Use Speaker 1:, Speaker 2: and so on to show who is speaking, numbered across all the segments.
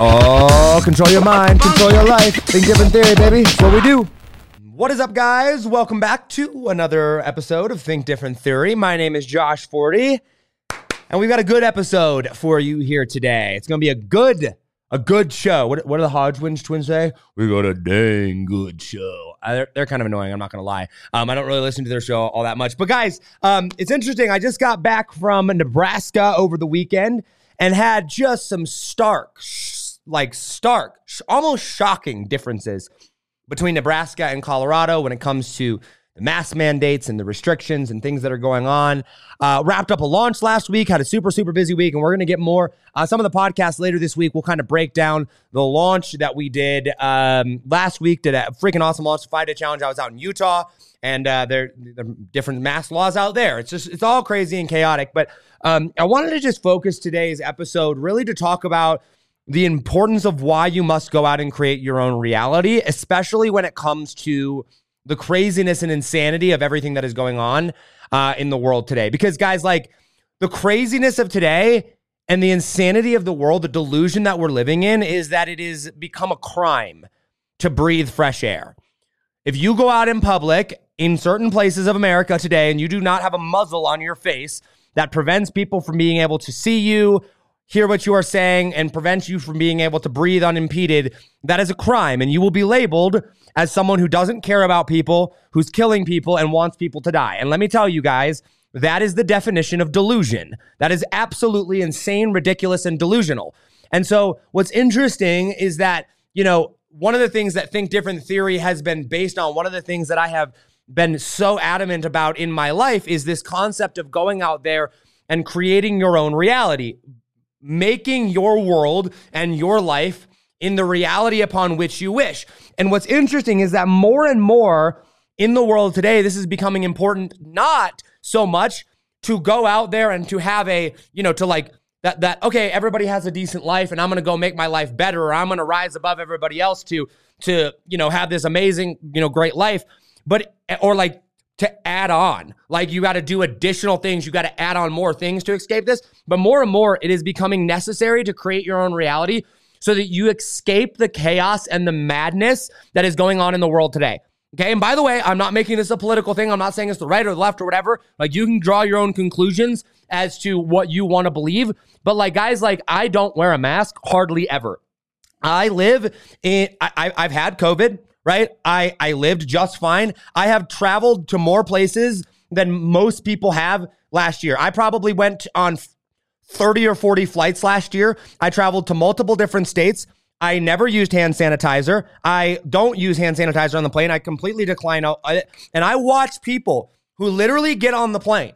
Speaker 1: Oh, control your mind, control your life. Think different theory, baby. That's what we do. What is up, guys? Welcome back to another episode of Think Different Theory. My name is Josh Forti, and we've got a good episode for you here today. It's going to be a good, a good show. What, what do the Hodgetwins twins say? We got a dang good show. Uh, they're, they're kind of annoying. I'm not going to lie. Um, I don't really listen to their show all that much. But guys, um, it's interesting. I just got back from Nebraska over the weekend and had just some stark, like stark, almost shocking differences between Nebraska and Colorado when it comes to the mask mandates and the restrictions and things that are going on. Uh, wrapped up a launch last week, had a super, super busy week, and we're going to get more. Uh, some of the podcasts later this week, we'll kind of break down the launch that we did um, last week. Did a freaking awesome launch, five day challenge. I was out in Utah, and uh, there, there are different mask laws out there. It's just, it's all crazy and chaotic. But um, I wanted to just focus today's episode really to talk about the importance of why you must go out and create your own reality, especially when it comes to the craziness and insanity of everything that is going on uh, in the world today. Because, guys, like the craziness of today and the insanity of the world, the delusion that we're living in is that it is become a crime to breathe fresh air. If you go out in public in certain places of America today and you do not have a muzzle on your face that prevents people from being able to see you hear what you are saying and prevent you from being able to breathe unimpeded, that is a crime. And you will be labeled as someone who doesn't care about people, who's killing people, and wants people to die. And let me tell you guys, that is the definition of delusion. That is absolutely insane, ridiculous, and delusional. And so, what's interesting is that, you know, one of the things that Think Different Theory has been based on, one of the things that I have been so adamant about in my life is this concept of going out there and creating your own reality, making your world and your life in the reality upon which you wish. And what's interesting is that more and more in the world today, this is becoming important, not so much to go out there and to have a, you know, to like, that, that okay everybody has a decent life and i'm to go make my life better or i'm to rise above everybody else to to you know have this amazing you know great life but or like to add on. Like you got to do additional things. You got to add on more things to escape this. But more and more, it is becoming necessary to create your own reality so that you escape the chaos and the madness that is going on in the world today. Okay. And by the way, I'm not making this a political thing. I'm not saying it's the right or the left or whatever. Like you can draw your own conclusions as to what you want to believe. But like guys, like I don't wear a mask hardly ever. I live in, I, I've had COVID right? I, I lived just fine. I have traveled to more places than most people have last year. I probably went on 30 or 40 flights last year. I traveled to multiple different states. I never used hand sanitizer. I don't use hand sanitizer on the plane. I completely decline it. And I watch people who literally get on the plane.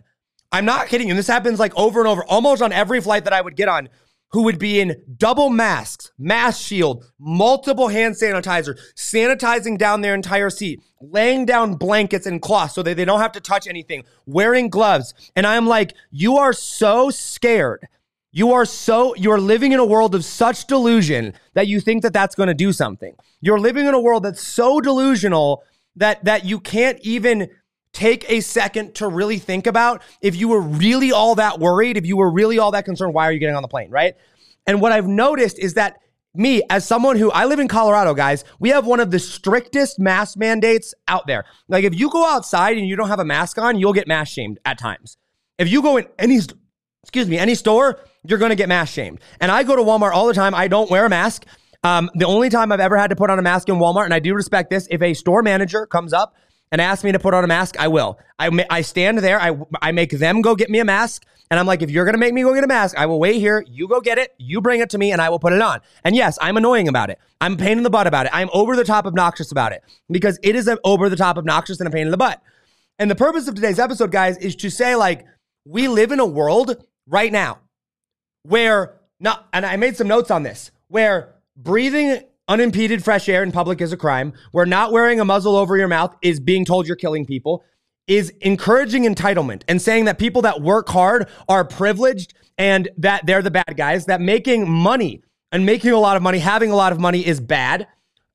Speaker 1: I'm not kidding you. This happens like over and over, almost on every flight that I would get on who would be in double masks, mask shield, multiple hand sanitizer, sanitizing down their entire seat, laying down blankets and cloths so that they don't have to touch anything, wearing gloves. And I'm like, you are so scared. You are so, you're living in a world of such delusion that you think that that's going to do something. You're living in a world that's so delusional that, that you can't even take a second to really think about if you were really all that worried, if you were really all that concerned, why are you getting on the plane, right? And what I've noticed is that me, as someone who I live in Colorado, guys, we have one of the strictest mask mandates out there. Like, if you go outside and you don't have a mask on, you'll get mask shamed at times. If you go in any, excuse me, any store, you're to get mask shamed. And I go to Walmart all the time. I don't wear a mask. Um, the only time I've ever had to put on a mask in Walmart, and I do respect this, if a store manager comes up and ask me to put on a mask, I will. I, I stand there. I, I make them go get me a mask. And I'm like, if you're going to make me go get a mask, I will wait here. You go get it. You bring it to me and I will put it on. And yes, I'm annoying about it. I'm pain in the butt about it. I'm over the top obnoxious about it because it is over the top obnoxious and a pain in the butt. And the purpose of today's episode, guys, is to say like, we live in a world right now where not, and I made some notes on this, where breathing Unimpeded fresh air in public is a crime. Where not wearing a muzzle over your mouth is being told you're killing people. Is encouraging entitlement and saying that people that work hard are privileged and that they're the bad guys. That making money and making a lot of money, having a lot of money is bad.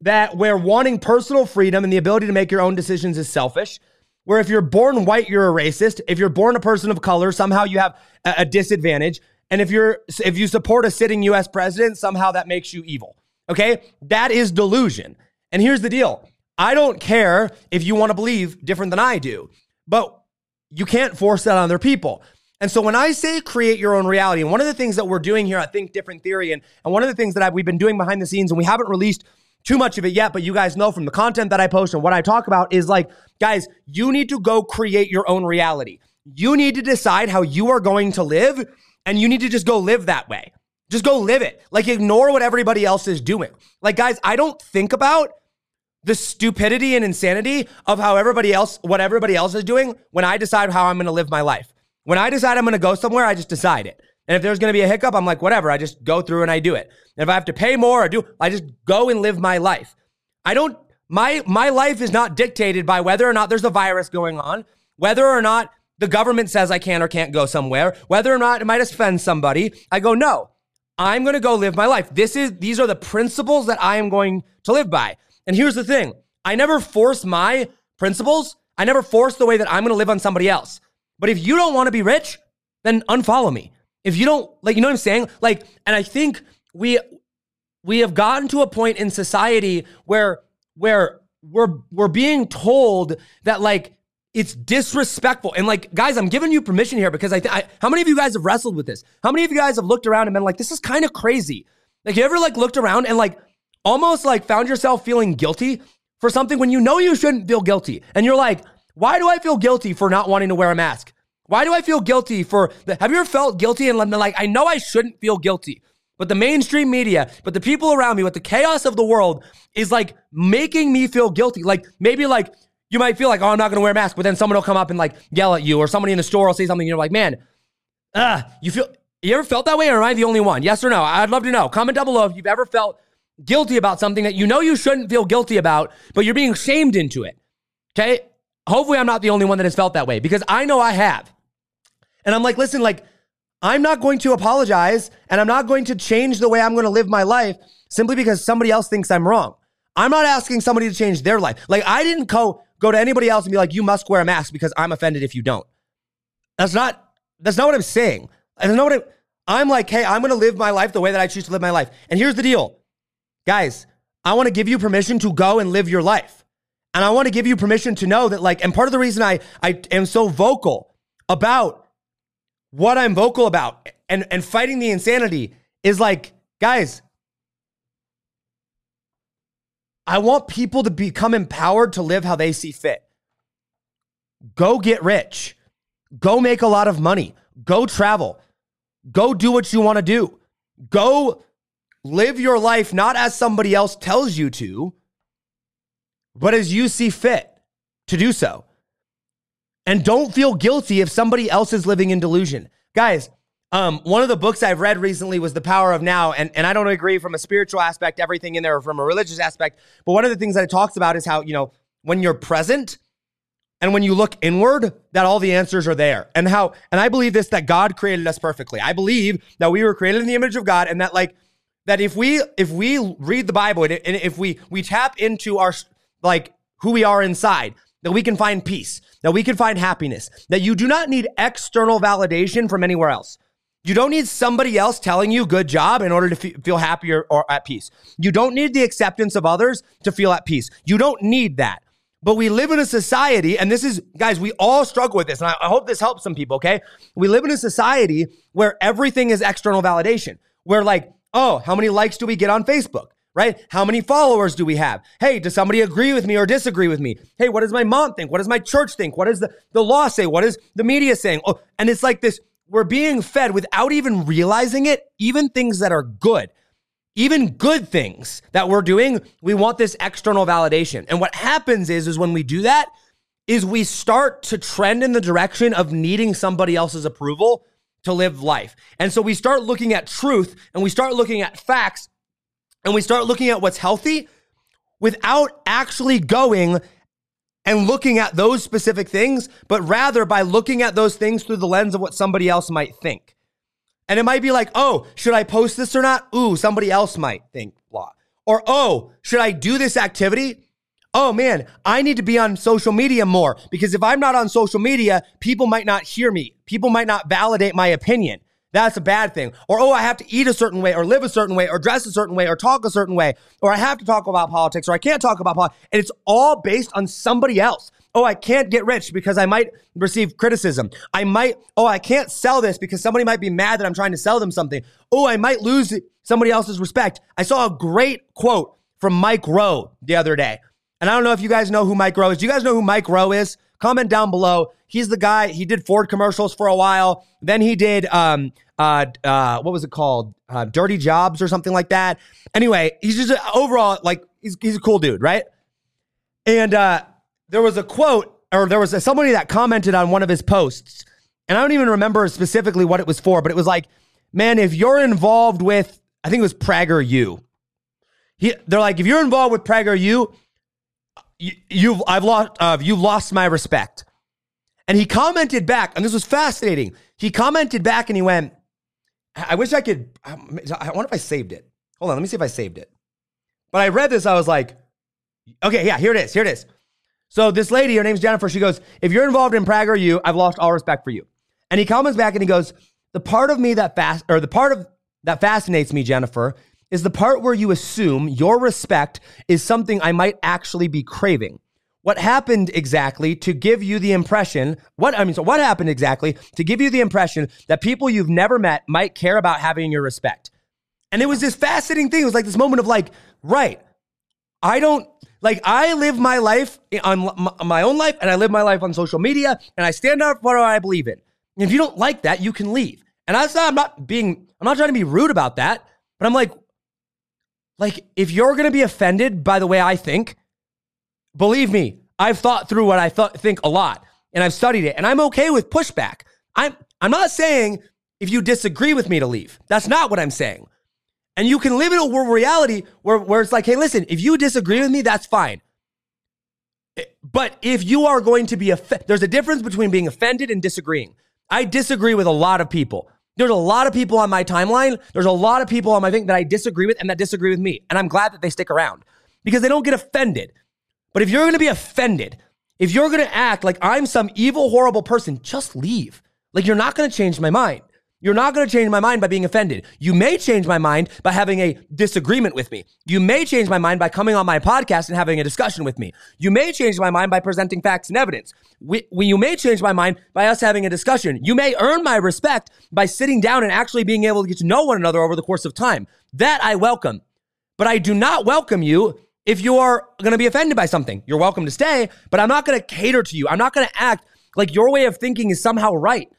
Speaker 1: That where wanting personal freedom and the ability to make your own decisions is selfish. Where if you're born white, you're a racist. If you're born a person of color, somehow you have a, disadvantage. And if you're if you support a sitting US president, somehow that makes you evil. Okay? That is delusion. And here's the deal. I don't care if you want to believe different than I do, but you can't force that on other people. And so when I say create your own reality, and one of the things that we're doing here at Think Different Theory, and, and one of the things that I've, we've been doing behind the scenes, and we haven't released too much of it yet, but you guys know from the content that I post and what I talk about is like, guys, you need to go create your own reality. You need to decide how you are going to live, and you need to just go live that way. Just go live it. Like, ignore what everybody else is doing. Like, guys, I don't think about the stupidity and insanity of how everybody else, what everybody else is doing when I decide how I'm to live my life. When I decide I'm to go somewhere, I just decide it. And if there's to be a hiccup, I'm like, whatever. I just go through and I do it. And if I have to pay more or do, I just go and live my life. I don't, my, my life is not dictated by whether or not there's a virus going on, whether or not the government says I can or can't go somewhere, whether or not it might offend somebody. I go, no, I'm going to go live my life. This is, these are the principles that I am going to live by. And here's the thing I never force my principles. I never force the way that I'm going to live on somebody else. But if you don't want to be rich, then unfollow me. If you don't like, you know what I'm saying? Like, and I think we we have gotten to a point in society where where we're we're being told that like it's disrespectful. And like, guys, I'm giving you permission here because I, th- I how many of you guys have wrestled with this? How many of you guys have looked around and been like, this is kind of crazy? Like, you ever like looked around and like almost like found yourself feeling guilty for something when you know you shouldn't feel guilty, and you're like, why do I feel guilty for not wanting to wear a mask? Why do I feel guilty for the, have you ever felt guilty and like, I know I shouldn't feel guilty, but the mainstream media, but the people around me with the chaos of the world is like making me feel guilty. Like maybe like you might feel like, oh, I'm not going to wear a mask, but then someone will come up and like yell at you or somebody in the store will say something. And you're like, man, ah, you feel, you ever felt that way or am I the only one? Yes or no? I'd love to know. Comment down below if you've ever felt guilty about something that you know you shouldn't feel guilty about, but you're being shamed into it. Okay. Hopefully, I'm not the only one that has felt that way because I know I have. And I'm like, listen, like, I'm not going to apologize and I'm not going to change the way I'm going to live my life simply because somebody else thinks I'm wrong. I'm not asking somebody to change their life. Like, I didn't go, go to anybody else and be like, you must wear a mask because I'm offended if you don't. That's not, that's not what I'm saying. Don't know what I, I'm like, hey, I'm to live my life the way that I choose to live my life. And here's the deal, guys, I want to give you permission to go and live your life. And I want to give you permission to know that, like, and part of the reason I, I am so vocal about what I'm vocal about and, and fighting the insanity is like, guys, I want people to become empowered to live how they see fit. Go get rich. Go make a lot of money. Go travel. Go do what you want to do. Go live your life not as somebody else tells you to, but as you see fit to do so. And don't feel guilty if somebody else is living in delusion. Guys, um, one of the books I've read recently was The Power of Now. And, and I don't agree from a spiritual aspect, everything in there from a religious aspect. But one of the things that it talks about is how, you know, when you're present and when you look inward, that all the answers are there. And how, and I believe this, that God created us perfectly. I believe that we were created in the image of God and that like, that if we, if we read the Bible and if we, we tap into our, like who we are inside, that we can find peace, that we can find happiness, that you do not need external validation from anywhere else. You don't need somebody else telling you good job in order to f- feel happier or at peace. You don't need the acceptance of others to feel at peace. You don't need that. But we live in a society, and this is, guys, we all struggle with this, and I, I hope this helps some people, okay? We live in a society where everything is external validation. Where, like, oh, how many likes do we get on Facebook? right? How many followers do we have? Hey, does somebody agree with me or disagree with me? Hey, what does my mom think? What does my church think? What does the, the law say? What is the media saying? Oh, and it's like this we're being fed without even realizing it, even things that are good, even good things that we're doing, we want this external validation. And what happens is, is when we do that, is we start to trend in the direction of needing somebody else's approval to live life. And so we start looking at truth and we start looking at facts and we start looking at what's healthy without actually going and looking at those specific things, but rather by looking at those things through the lens of what somebody else might think. And it might be like, oh, should I post this or not? Ooh, somebody else might think blah. Or, oh, should I do this activity? Oh man, I need to be on social media more because if I'm not on social media, people might not hear me. People might not validate my opinion. That's a bad thing. Or, oh, I have to eat a certain way, or live a certain way, or dress a certain way, or talk a certain way, or I have to talk about politics, or I can't talk about politics. And it's all based on somebody else. Oh, I can't get rich because I might receive criticism. I might, oh, I can't sell this because somebody might be mad that I'm trying to sell them something. Oh, I might lose somebody else's respect. I saw a great quote from Mike Rowe the other day. And I don't know if you guys know who Mike Rowe is. Do you guys know who Mike Rowe is? Comment down below. He's the guy. He did Ford commercials for a while. Then he did um uh uh what was it called? Uh, Dirty Jobs or something like that. Anyway, he's just a, overall like he's he's a cool dude, right? And uh there was a quote or there was a, somebody that commented on one of his posts, and I don't even remember specifically what it was for, but it was like, man, if you're involved with I think it was PragerU. He, they're like, if you're involved with PragerU, you, have I've lost uh, you lost my respect. And he commented back, and this was fascinating. He commented back and he went, I wish I could. I wonder if I saved it. Hold on, let me see if I saved it. But I read this, I was like, okay, yeah, here it is. Here it is. So this lady, her name's Jennifer, she goes, if you're involved in PragerU, I've lost all respect for you. And he comments back and he goes, the part of me that fast or the part of that fascinates me, Jennifer, is the part where you assume your respect is something I might actually be craving. What happened exactly to give you the impression, what I mean, so what happened exactly to give you the impression that people you've never met might care about having your respect? And it was this fascinating thing. It was like this moment of like, right, I don't, like, I live my life on my own life and I live my life on social media and I stand up for what I believe in. And if you don't like that, you can leave. And I I'm not being, I'm not trying to be rude about that, but I'm like, like, if you're going to be offended by the way I think, believe me, I've thought through what I th- think a lot and I've studied it and I'm okay with pushback. I'm, I'm not saying if you disagree with me to leave. That's not what I'm saying. And you can live in a world reality where, where it's like, hey, listen, if you disagree with me, that's fine. Eh, but if you are going to be, off- there's a difference between being offended and disagreeing. I disagree with a lot of people. There's a lot of people on my timeline. There's a lot of people on my thing that I disagree with and that disagree with me. And I'm glad that they stick around because they don't get offended. But if you're going to be offended, if you're going to act like I'm some evil, horrible person, just leave. Like you're not going to change my mind. You're not going to change my mind by being offended. You may change my mind by having a disagreement with me. You may change my mind by coming on my podcast and having a discussion with me. You may change my mind by presenting facts and evidence. We, we, you may change my mind by us having a discussion. You may earn my respect by sitting down and actually being able to get to know one another over the course of time. That I welcome. But I do not welcome you if you are going to be offended by something. You're welcome to stay, but I'm not going to cater to you. I'm not going to act like your way of thinking is somehow right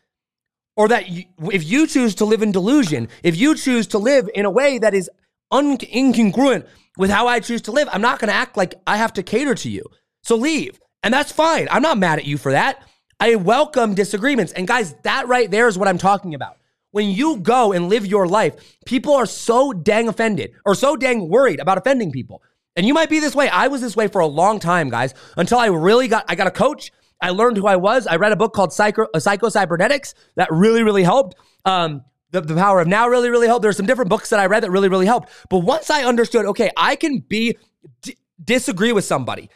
Speaker 1: or that you, if you choose to live in delusion, if you choose to live in a way that is un- incongruent with how I choose to live, I'm not going to act like I have to cater to you. So leave. And that's fine. I'm not mad at you for that. I welcome disagreements. And guys, that right there is what I'm talking about. When you go and live your life, people are so dang offended or so dang worried about offending people. And you might be this way. I was this way for a long time, guys, until I really got I got a coach I learned who I was. I read a book called Psycho, uh, Psycho Cybernetics that really, really helped. Um, the, the power of now really, really helped. There's some different books that I read that really, really helped. But once I understood, okay, I can be d- disagree with somebody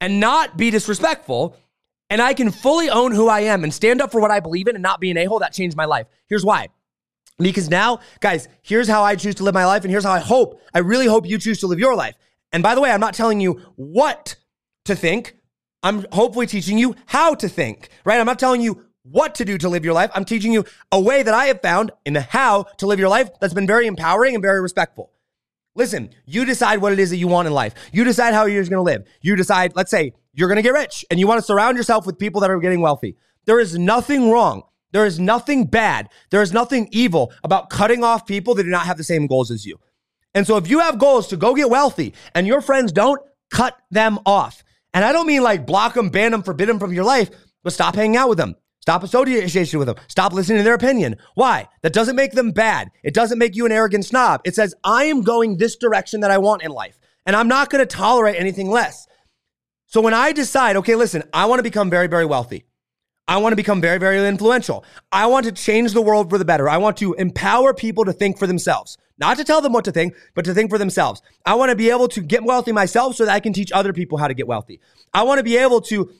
Speaker 1: and not be disrespectful, and I can fully own who I am and stand up for what I believe in and not be an a hole. That changed my life. Here's why. Because now, guys, here's how I choose to live my life, and here's how I hope, I really hope you choose to live your life. And by the way, I'm not telling you what to think. I'm hopefully teaching you how to think, right? I'm not telling you what to do to live your life. I'm teaching you a way that I have found in the how to live your life that's been very empowering and very respectful. Listen, you decide what it is that you want in life. You decide how you're going to live. You decide, let's say you're going to get rich and you want to surround yourself with people that are getting wealthy. There is nothing wrong. There is nothing bad. There is nothing evil about cutting off people that do not have the same goals as you. And so if you have goals to go get wealthy and your friends don't, cut them off. And I don't mean like block them, ban them, forbid them from your life, but stop hanging out with them. Stop association with them. Stop listening to their opinion. Why? That doesn't make them bad. It doesn't make you an arrogant snob. It says, I am going this direction that I want in life, and I'm not going to tolerate anything less. So when I decide, okay, listen, I want to become very, very wealthy. I want to become very, very influential. I want to change the world for the better. I want to empower people to think for themselves, not to tell them what to think, but to think for themselves. I want to be able to get wealthy myself so that I can teach other people how to get wealthy. I want to be able to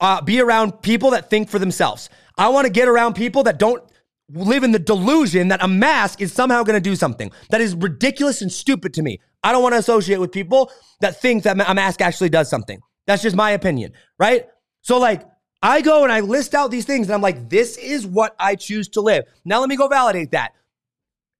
Speaker 1: uh, be around people that think for themselves. I want to get around people that don't live in the delusion that a mask is somehow going to do something. That is ridiculous and stupid to me. I don't want to associate with people that think that a mask actually does something. That's just my opinion, right? So, like, I go and I list out these things and I'm like, this is what I choose to live. Now, let me go validate that.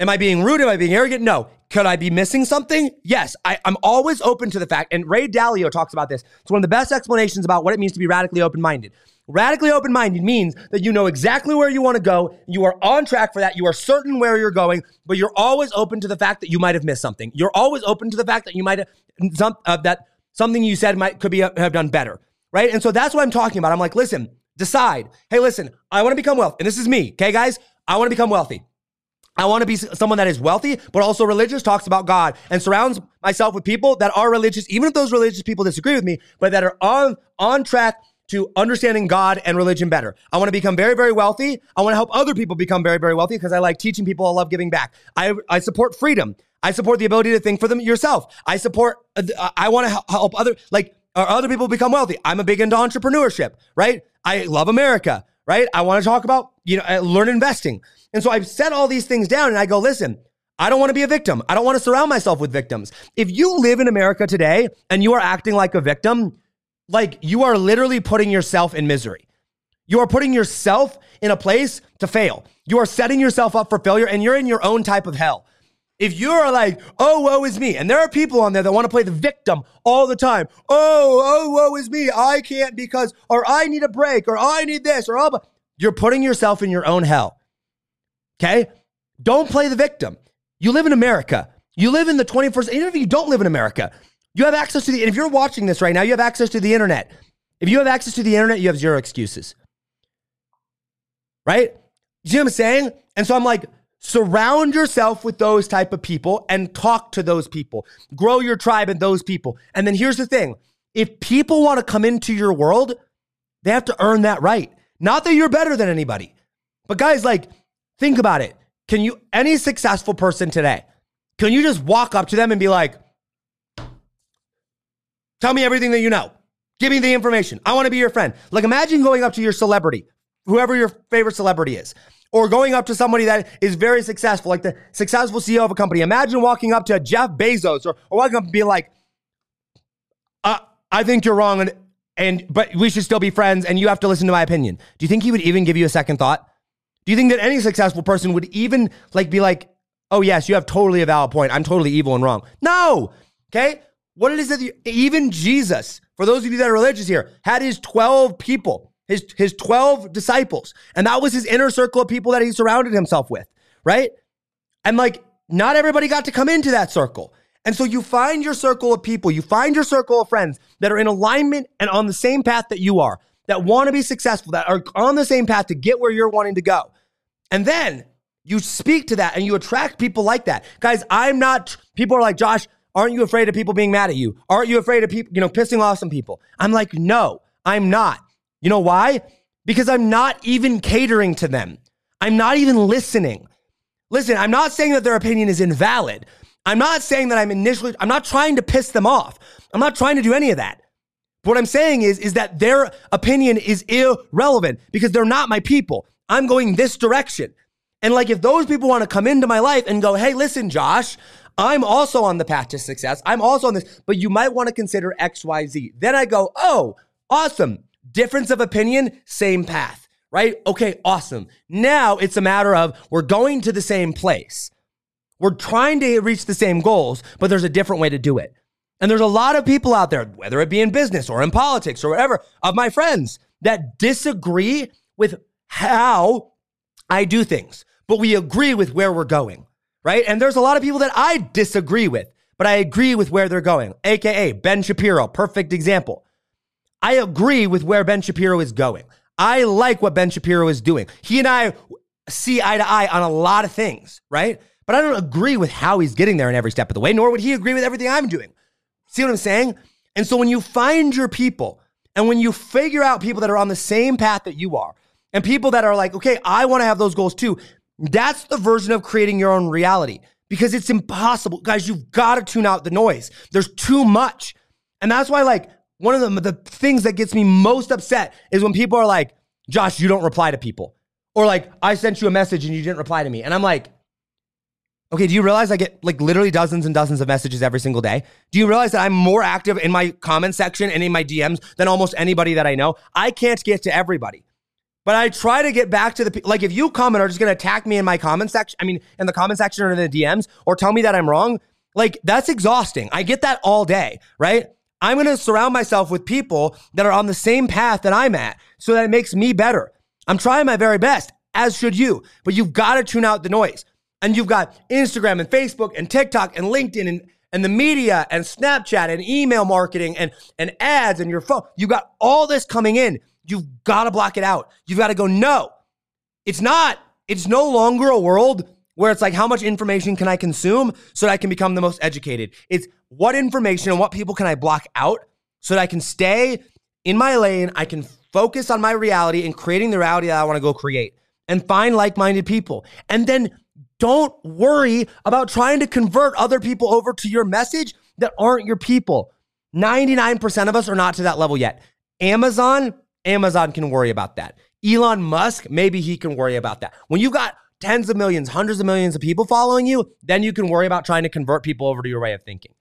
Speaker 1: Am I being rude? Am I being arrogant? No. Could I be missing something? Yes. I, am always open to the fact, and Ray Dalio talks about this. It's one of the best explanations about what it means to be radically open minded. Radically open minded means that you know exactly where you want to go. You are on track for that. You are certain where you're going, but you're always open to the fact that you might have missed something. You're always open to the fact that you might have some, uh, that something you said might could be uh, have done better, right? And so that's what I'm talking about. I'm like, listen, decide. Hey, listen, I want to become wealthy, and this is me, okay, guys. I want to become wealthy. I want to be someone that is wealthy, but also religious, talks about God, and surrounds myself with people that are religious, even if those religious people disagree with me, but that are on on track to understanding God and religion better. I want to become very, very wealthy. I want to help other people become very, very wealthy because I like teaching people. I love giving back. I, I support freedom. I support the ability to think for them yourself. I support, uh, I want to help other, like, other people become wealthy. I'm a big into entrepreneurship, right? I love America, right? I want to talk about, you know, uh, learn investing. And so I've set all these things down and I go, listen, I don't want to be a victim. I don't want to surround myself with victims. If you live in America today and you are acting like a victim, like you are literally putting yourself in misery. You are putting yourself in a place to fail. You are setting yourself up for failure and you're in your own type of hell. If you're like, oh, woe is me, and there are people on there that want to play the victim all the time. Oh, oh, woe is me. I can't because, or I need a break, or I need this, or all. You're putting yourself in your own hell. Okay? Don't play the victim. You live in America. You live in the 21st, even if you don't live in America, you have access to the, and if you're watching this right now, you have access to the internet. If you have access to the internet, you have zero excuses. Right? You see what I'm saying? And so I'm like, surround yourself with those type of people and talk to those people. Grow your tribe and those people. And then here's the thing. If people want to come into your world, they have to earn that right. Not that you're better than anybody. But guys, like, think about it. Can you, any successful person today, can you just walk up to them and be like, Tell me everything that you know. Give me the information. I want to be your friend. Like imagine going up to your celebrity, whoever your favorite celebrity is, or going up to somebody that is very successful, like the successful CEO of a company. Imagine walking up to Jeff Bezos or, or walking up and being like, uh, I think you're wrong and, and but we should still be friends and you have to listen to my opinion. Do you think he would even give you a second thought? Do you think that any successful person would even like be like, oh yes, you have totally a valid point. I'm totally evil and wrong. No. Okay. What it is that you, even Jesus, for those of you that are religious here, had his 12 people, his, his 12 disciples. And that was his inner circle of people that he surrounded himself with, right? And like, not everybody got to come into that circle. And so you find your circle of people, you find your circle of friends that are in alignment and on the same path that you are, that want to be successful, that are on the same path to get where you're wanting to go. And then you speak to that and you attract people like that. Guys, I'm not, people are like, Josh, Aren't you afraid of people being mad at you? Aren't you afraid of people, you know, pissing off some people? I'm like, no, I'm not. You know why? Because I'm not even catering to them. I'm not even listening. Listen, I'm not saying that their opinion is invalid. I'm not saying that I'm initially, I'm not trying to piss them off. I'm not trying to do any of that. But what I'm saying is, is that their opinion is irrelevant because they're not my people. I'm going this direction. And like, if those people want to come into my life and go, hey, listen, Josh, I'm also on the path to success. I'm also on this, but you might want to consider XYZ. Then I go, oh, awesome. Difference of opinion, same path, right? Okay, awesome. Now it's a matter of we're going to the same place. We're trying to reach the same goals, but there's a different way to do it. And there's a lot of people out there, whether it be in business or in politics or whatever, of my friends that disagree with how I do things, but we agree with where we're going right? And there's a lot of people that I disagree with, but I agree with where they're going, AKA Ben Shapiro, perfect example. I agree with where Ben Shapiro is going. I like what Ben Shapiro is doing. He and I see eye to eye on a lot of things, right? But I don't agree with how he's getting there in every step of the way, nor would he agree with everything I'm doing. See what I'm saying? And so when you find your people and when you figure out people that are on the same path that you are, and people that are like, okay, I want to have those goals too, that's the version of creating your own reality because it's impossible. Guys, you've got to tune out the noise. There's too much. And that's why, like, one of the, the things that gets me most upset is when people are like, Josh, you don't reply to people. Or like, I sent you a message and you didn't reply to me. And I'm like, okay, do you realize I get like literally dozens and dozens of messages every single day? Do you realize that I'm more active in my comment section and in my DMs than almost anybody that I know? I can't get to everybody. But I try to get back to the like if you comment are just gonna attack me in my comment section, I mean in the comment section or in the DMs, or tell me that I'm wrong, like that's exhausting. I get that all day, right? I'm gonna surround myself with people that are on the same path that I'm at so that it makes me better. I'm trying my very best, as should you, but you've got to tune out the noise. And you've got Instagram and Facebook and TikTok and LinkedIn and, and the media and Snapchat and email marketing and, and ads and your phone. You've got all this coming in. You've got to block it out. You've got to go, no, it's not. It's no longer a world where it's like, how much information can I consume so that I can become the most educated? It's what information and what people can I block out so that I can stay in my lane? I can focus on my reality and creating the reality that I want to go create and find like minded people. And then don't worry about trying to convert other people over to your message that aren't your people. 99% of us are not to that level yet. Amazon, Amazon can worry about that. Elon Musk, maybe he can worry about that. When you got tens of millions, hundreds of millions of people following you, then you can worry about trying to convert people over to your way of thinking.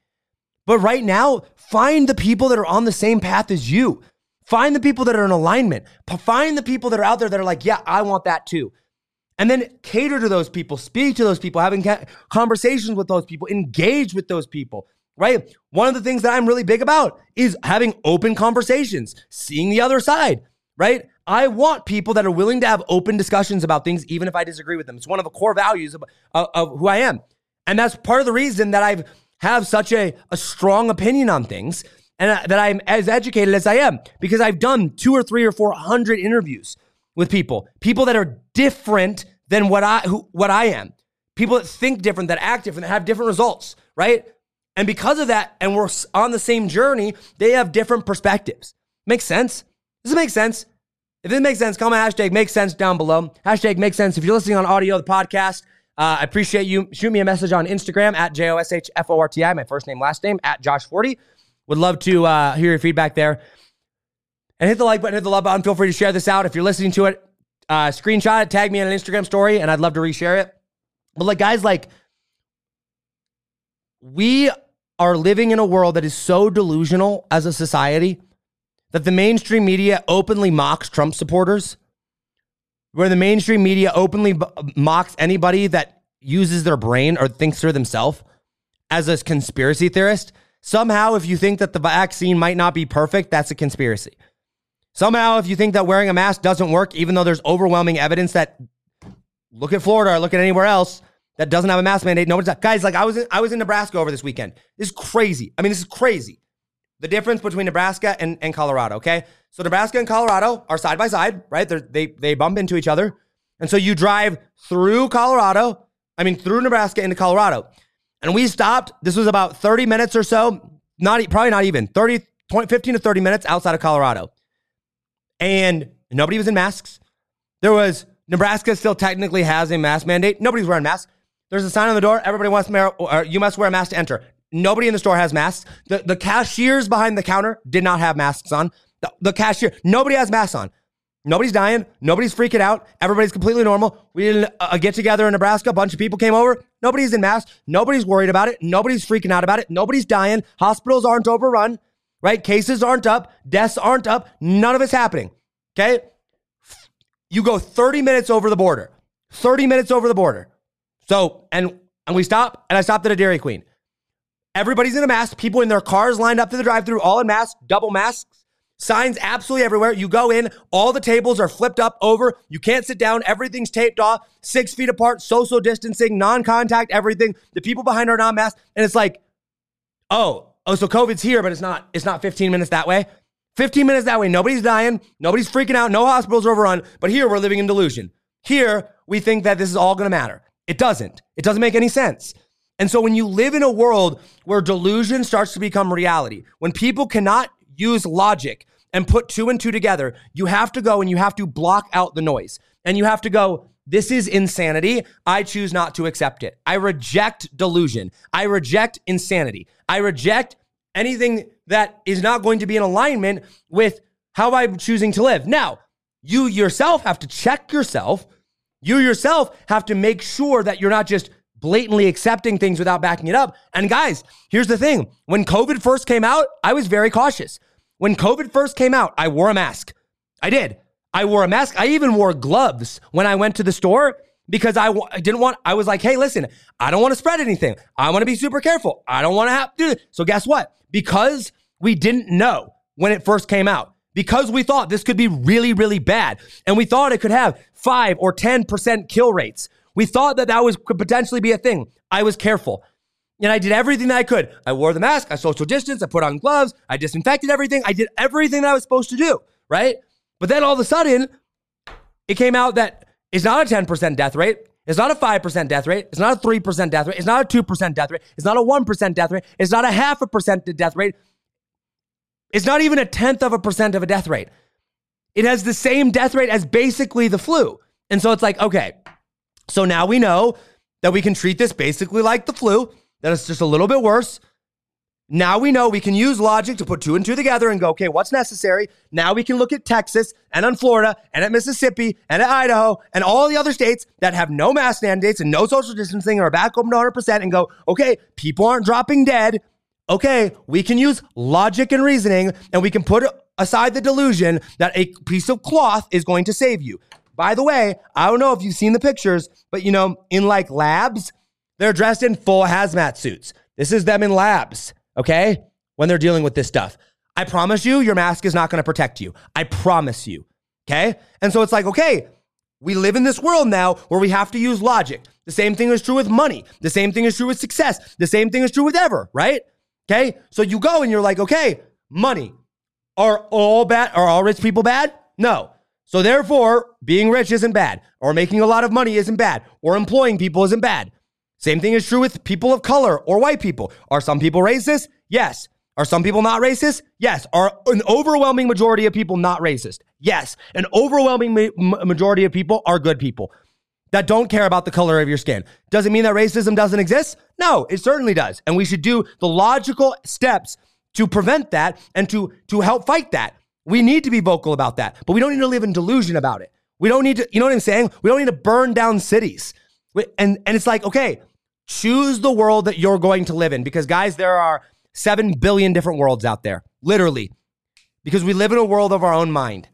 Speaker 1: But right now, find the people that are on the same path as you. Find the people that are in alignment. Find the people that are out there that are like, yeah, I want that too. And then cater to those people, speak to those people, having conversations with those people, engage with those people, right? One of the things that I'm really big about is having open conversations, seeing the other side, right? I want people that are willing to have open discussions about things, even if I disagree with them. It's one of the core values of, of, of who I am. And that's part of the reason that I've have such a, a strong opinion on things and uh, that I'm as educated as I am because I've done two or three or four hundred interviews with people, people that are different than what I who, what I am, people that think different, that act different, that have different results, right? And because of that, and we're on the same journey, they have different perspectives. Makes sense? Does it make sense? If it makes sense, comment hashtag makes sense down below. Hashtag makes sense. If you're listening on audio, the podcast, uh, I appreciate you. Shoot me a message on Instagram at J O S H F O R T I, my first name, last name, at JoshForti. Would love to uh, hear your feedback there. And hit the like button, hit the love button. Feel free to share this out. If you're listening to it, uh, screenshot it, tag me on an Instagram story, and I'd love to reshare it. But like, guys, like, we are living in a world that is so delusional as a society that the mainstream media openly mocks Trump supporters, where the mainstream media openly b- uh, mocks anybody that uses their brain or thinks through themselves as a conspiracy theorist. Somehow, if you think that the vaccine might not be perfect, that's a conspiracy. Somehow, if you think that wearing a mask doesn't work, even though there's overwhelming evidence that look at Florida or look at anywhere else that doesn't have a mask mandate, nobody's guys. Like I was, in, I was in Nebraska over this weekend. This is crazy. I mean, this is crazy. The difference between Nebraska and, and Colorado. Okay, so Nebraska and Colorado are side by side, right? They're, they they bump into each other, and so you drive through Colorado. I mean, through Nebraska into Colorado. And we stopped. This was about 30 minutes or so, not probably not even 30, 20, 15 to 30 minutes outside of Colorado. And nobody was in masks. There was Nebraska still technically has a mask mandate. Nobody's wearing masks. There's a sign on the door. Everybody wants to, you must wear a mask to enter. Nobody in the store has masks. The, the cashiers behind the counter did not have masks on. The, the cashier, nobody has masks on. Nobody's dying. Nobody's freaking out. Everybody's completely normal. We did a get together in Nebraska. A bunch of people came over. Nobody's in masks. Nobody's worried about it. Nobody's freaking out about it. Nobody's dying. Hospitals aren't overrun, right? Cases aren't up. Deaths aren't up. None of it's happening. Okay. You go 30 minutes over the border. 30 minutes over the border. So, and and we stop, and I stopped at a Dairy Queen. Everybody's in a mask. People in their cars lined up to the drive-through, all in masks, double masks. Signs absolutely everywhere. You go in, all the tables are flipped up over. You can't sit down. Everything's taped off, six feet apart, social distancing, non contact, everything. The people behind are non masked. And it's like, oh, oh, so COVID's here, but it's not, it's not 15 minutes that way. 15 minutes that way. Nobody's dying. Nobody's freaking out. No hospitals are overrun. But here we're living in delusion. Here we think that this is all going to matter. It doesn't. It doesn't make any sense. And so when you live in a world where delusion starts to become reality, when people cannot use logic and put two and two together, you have to go and you have to block out the noise. And you have to go, this is insanity. I choose not to accept it. I reject delusion. I reject insanity. I reject anything that is not going to be in alignment with how I'm choosing to live. Now, you yourself have to check yourself You yourself have to make sure that you're not just blatantly accepting things without backing it up. And guys, here's the thing when COVID first came out, I was very cautious. When COVID first came out, I wore a mask. I did. I wore a mask. I even wore gloves when I went to the store because I w- I didn't want, I was like, hey, listen, I don't want to spread anything. I want to be super careful. I don't want to have to do this. So guess what? Because we didn't know when it first came out, because we thought this could be really, really bad, and we thought it could have five or 10% kill rates. We thought that that was could potentially be a thing. I was careful. And I did everything that I could. I wore the mask, I social distance, I put on gloves, I disinfected everything. I did everything that I was supposed to do, right? But then all of a sudden, it came out that it's not a 10% death rate. It's not a 5% death rate. It's not a 3% death rate. It's not a 2% death rate. It's not a 1% death rate. It's not a half a percent death rate. It's not even a tenth of a percent of a death rate. It has the same death rate as basically the flu. And so it's like, okay, so now we know that we can treat this basically like the flu, that it's just a little bit worse. Now we know we can use logic to put two and two together and go, okay, what's necessary? Now we can look at Texas and on Florida and at Mississippi and at Idaho and all the other states that have no mask mandates and no social distancing or back open to 100% and go, okay, people aren't dropping dead. Okay, we can use logic and reasoning and we can put aside the delusion that a piece of cloth is going to save you. By the way, I don't know if you've seen the pictures, but you know, in like labs, they're dressed in full hazmat suits. This is them in labs okay? When they're dealing with this stuff. I promise you, your mask is not gonna protect you. I promise you, okay? And so it's like, okay, we live in this world now where we have to use logic. The same thing is true with money. The same thing is true with success. The same thing is true with ever, right? Okay? So you go and you're like, okay, money. Are all bad? Are all rich people bad? No. So therefore, being rich isn't bad, or making a lot of money isn't bad, or employing people isn't bad. Same thing is true with people of color or white people. Are some people racist? Yes. Are some people not racist? Yes. Are an overwhelming majority of people not racist? Yes. An overwhelming ma- majority of people are good people that don't care about the color of your skin. Does it mean that racism doesn't exist? No, it certainly does. And we should do the logical steps to prevent that and to, to help fight that. We need to be vocal about that, but we don't need to live in delusion about it. We don't need to, you know what I'm saying? We don't need to burn down cities. And, and it's like, okay, Choose the world that you're going to live in because, guys, there are 7 billion different worlds out there, literally, because we live in a world of our own mind.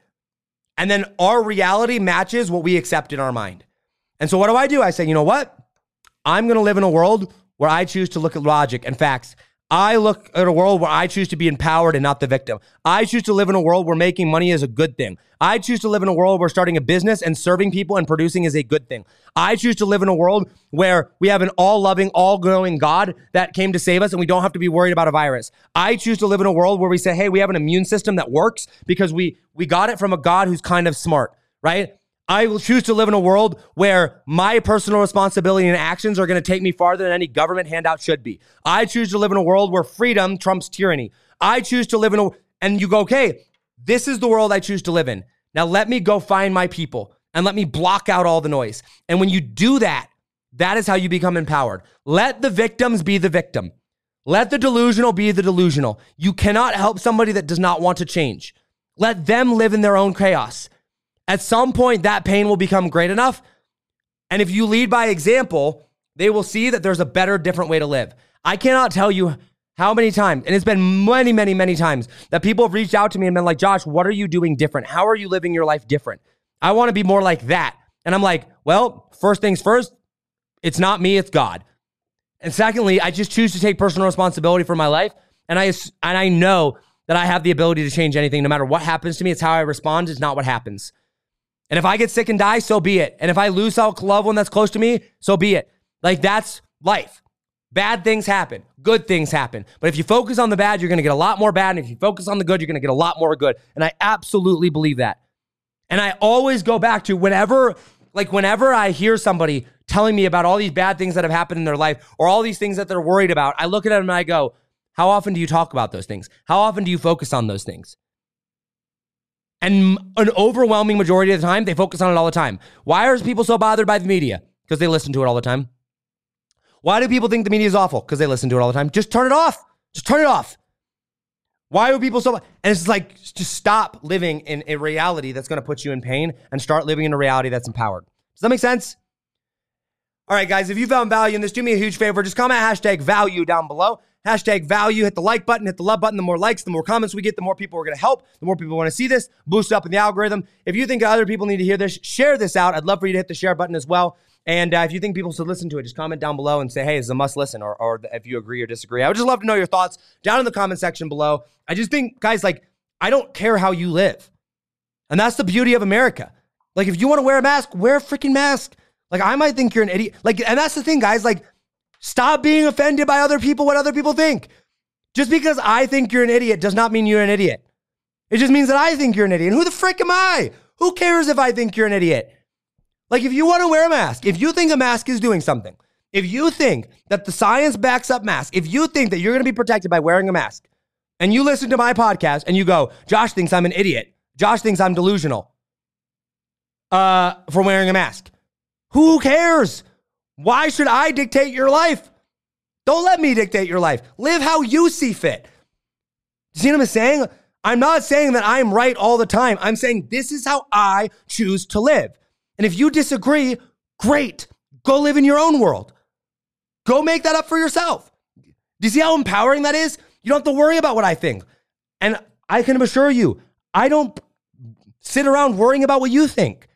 Speaker 1: And then our reality matches what we accept in our mind. And so, what do I do? I say, you know what? I'm going to live in a world where I choose to look at logic and facts I look at a world where I choose to be empowered and not the victim. I choose to live in a world where making money is a good thing. I choose to live in a world where starting a business and serving people and producing is a good thing. I choose to live in a world where we have an all loving, all growing God that came to save us and we don't have to be worried about a virus. I choose to live in a world where we say, hey, we have an immune system that works because we, we got it from a God who's kind of smart, right? I will choose to live in a world where my personal responsibility and actions are going to take me farther than any government handout should be. I choose to live in a world where freedom trumps tyranny. I choose to live in a, and you go, okay, this is the world I choose to live in. Now let me go find my people and let me block out all the noise. And when you do that, that is how you become empowered. Let the victims be the victim. Let the delusional be the delusional. You cannot help somebody that does not want to change. Let them live in their own chaos. At some point, that pain will become great enough. And if you lead by example, they will see that there's a better, different way to live. I cannot tell you how many times, and it's been many, many, many times that people have reached out to me and been like, Josh, what are you doing different? How are you living your life different? I want to be more like that. And I'm like, well, first things first, it's not me, it's God. And secondly, I just choose to take personal responsibility for my life. And I, and I know that I have the ability to change anything no matter what happens to me. It's how I respond, it's not what happens. And if I get sick and die, so be it. And if I lose a loved one that's close to me, so be it. Like that's life. Bad things happen, good things happen. But if you focus on the bad, you're going to get a lot more bad. And if you focus on the good, you're going to get a lot more good. And I absolutely believe that. And I always go back to whenever, like, whenever I hear somebody telling me about all these bad things that have happened in their life or all these things that they're worried about, I look at them and I go, How often do you talk about those things? How often do you focus on those things? And an overwhelming majority of the time, they focus on it all the time. Why are people so bothered by the media? Because they listen to it all the time. Why do people think the media is awful? Because they listen to it all the time. Just turn it off. Just turn it off. Why are people so? And it's like, just stop living in a reality that's going to put you in pain and start living in a reality that's empowered. Does that make sense? All right, guys, if you found value in this, do me a huge favor. Just comment hashtag value down below. Hashtag value, hit the like button, hit the love button. The more likes, the more comments we get, the more people are going to help, the more people want to see this, boost up in the algorithm. If you think other people need to hear this, share this out. I'd love for you to hit the share button as well. And uh, if you think people should listen to it, just comment down below and say, hey, it's a must listen, or, or if you agree or disagree. I would just love to know your thoughts down in the comment section below. I just think, guys, like, I don't care how you live. And that's the beauty of America. Like, if you want to wear a mask, wear a freaking mask. Like I might think you're an idiot. Like, and that's the thing, guys. Like, stop being offended by other people, what other people think. Just because I think you're an idiot does not mean you're an idiot. It just means that I think you're an idiot. And who the frick am I? Who cares if I think you're an idiot? Like, if you want to wear a mask, if you think a mask is doing something, if you think that the science backs up mask, if you think that you're going to be protected by wearing a mask, and you listen to my podcast and you go, Josh thinks I'm an idiot. Josh thinks I'm delusional uh, for wearing a mask. Who cares? Why should I dictate your life? Don't let me dictate your life. Live how you see fit. See what I'm saying? I'm not saying that I'm right all the time. I'm saying this is how I choose to live. And if you disagree, great. Go live in your own world. Go make that up for yourself. Do you see how empowering that is? You don't have to worry about what I think. And I can assure you, I don't sit around worrying about what you think.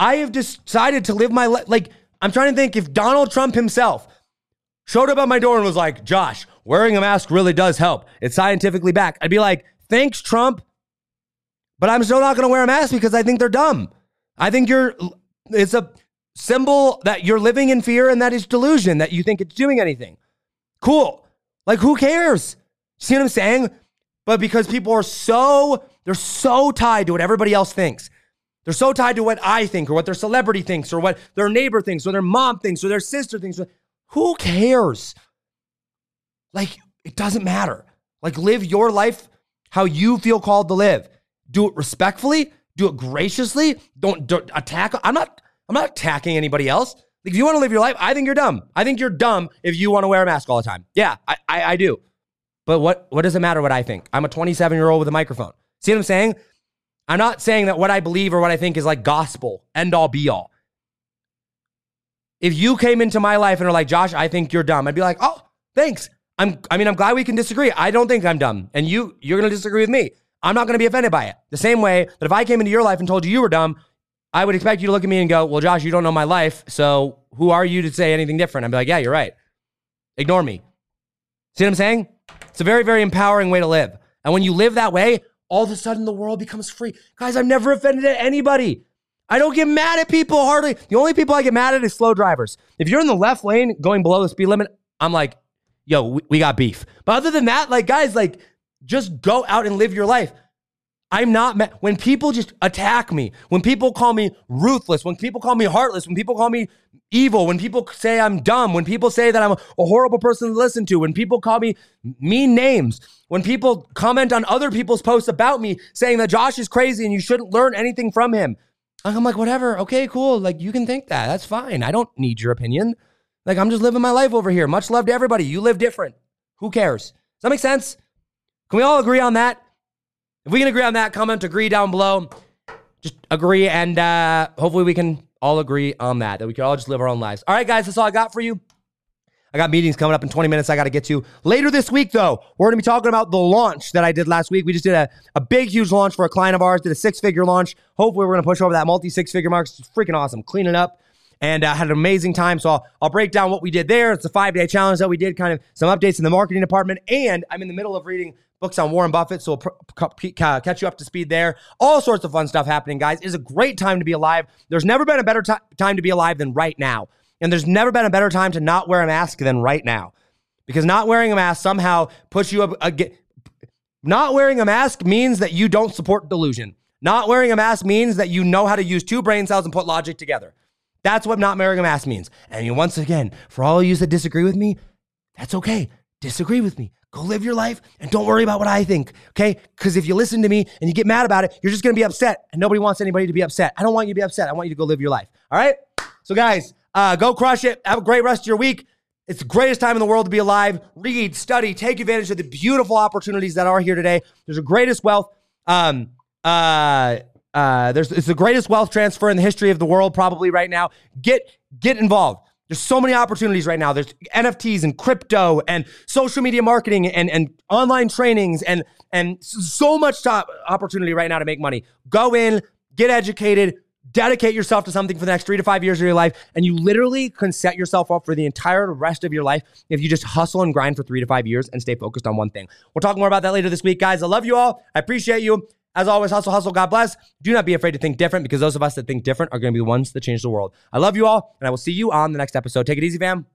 Speaker 1: I have decided to live my life. Like, I'm trying to think if Donald Trump himself showed up at my door and was like, Josh, wearing a mask really does help. It's scientifically backed. I'd be like, thanks, Trump. But I'm still not going to wear a mask because I think they're dumb. I think you're, it's a symbol that you're living in fear and that is delusion that you think it's doing anything. Cool. Like, who cares? See what I'm saying? But because people are so, they're so tied to what everybody else thinks. They're so tied to what I think or what their celebrity thinks or what their neighbor thinks or their mom thinks or their sister thinks. Who cares? Like, it doesn't matter. Like, live your life how you feel called to live. Do it respectfully, do it graciously. Don't, don't attack. I'm not, I'm not attacking anybody else. Like, if you want to live your life, I think you're dumb. I think you're dumb if you want to wear a mask all the time. Yeah, I, I, I do. But what, what does it matter what I think? I'm a 27 year old with a microphone. See what I'm saying? I'm not saying that what I believe or what I think is like gospel, end all be all. If you came into my life and are like, Josh, I think you're dumb, I'd be like, oh, thanks. I'm, I mean, I'm glad we can disagree. I don't think I'm dumb. And you, you're to disagree with me. I'm not to be offended by it. The same way that if I came into your life and told you you were dumb, I would expect you to look at me and go, well, Josh, you don't know my life. So who are you to say anything different? I'd be like, yeah, you're right. Ignore me. See what I'm saying? It's a very, very empowering way to live. And when you live that way, all of a sudden the world becomes free. Guys, I've never offended anybody. I don't get mad at people hardly. The only people I get mad at is slow drivers. If you're in the left lane going below the speed limit, I'm like, yo, we, we got beef. But other than that, like, guys, like, just go out and live your life. I'm not mad. When people just attack me, when people call me ruthless, when people call me heartless, when people call me evil, when people say I'm dumb, when people say that I'm a, horrible person to listen to, when people call me mean names, when people comment on other people's posts about me saying that Josh is crazy and you shouldn't learn anything from him. I'm like, whatever. Okay, cool. Like, you can think that. That's fine. I don't need your opinion. Like, I'm just living my life over here. Much love to everybody. You live different. Who cares? Does that make sense? Can we all agree on that? If we can agree on that, comment agree down below. Just agree, and uh, hopefully we can all agree on that, that we can all just live our own lives. All right, guys, that's all I got for you. I got meetings coming up in 20 minutes I got to get to. Later this week, though, we're going to be talking about the launch that I did last week. We just did a, a big, huge launch for a client of ours, did a six figure launch. Hopefully, we're going to push over that multi six figure mark. It's freaking awesome. Cleaning up and uh, had an amazing time. So I'll, I'll break down what we did there. It's a five day challenge that we did, kind of some updates in the marketing department. And I'm in the middle of reading books on Warren Buffett, so we'll pr- catch you up to speed there. All sorts of fun stuff happening, guys. It's a great time to be alive. There's never been a better t- time to be alive than right now. And there's never been a better time to not wear a mask than right now. Because not wearing a mask somehow puts you up again. Not wearing a mask means that you don't support delusion. Not wearing a mask means that you know how to use two brain cells and put logic together. That's what not marrying a mass means. And once again, for all of you that disagree with me, that's okay. Disagree with me. Go live your life and don't worry about what I think, okay? Because if you listen to me and you get mad about it, you're just gonna be upset. And nobody wants anybody to be upset. I don't want you to be upset. I want you to go live your life. All right? So, guys, uh, go crush it. Have a great rest of your week. It's the greatest time in the world to be alive. Read, study, take advantage of the beautiful opportunities that are here today. There's the greatest wealth. Um, uh, Uh, there's it's the greatest wealth transfer in the history of the world, probably right now. Get get involved. There's so many opportunities right now. There's NFTs and crypto and social media marketing and, and online trainings and and so much top opportunity right now to make money. Go in, get educated, dedicate yourself to something for the next three to five years of your life, and you literally can set yourself up for the entire rest of your life if you just hustle and grind for three to five years and stay focused on one thing. We'll talk more about that later this week, guys. I love you all. I appreciate you. As always, hustle, hustle, God bless. Do not be afraid to think different because those of us that think different are going to be the ones that change the world. I love you all, and I will see you on the next episode. Take it easy, fam.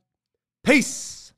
Speaker 1: Peace.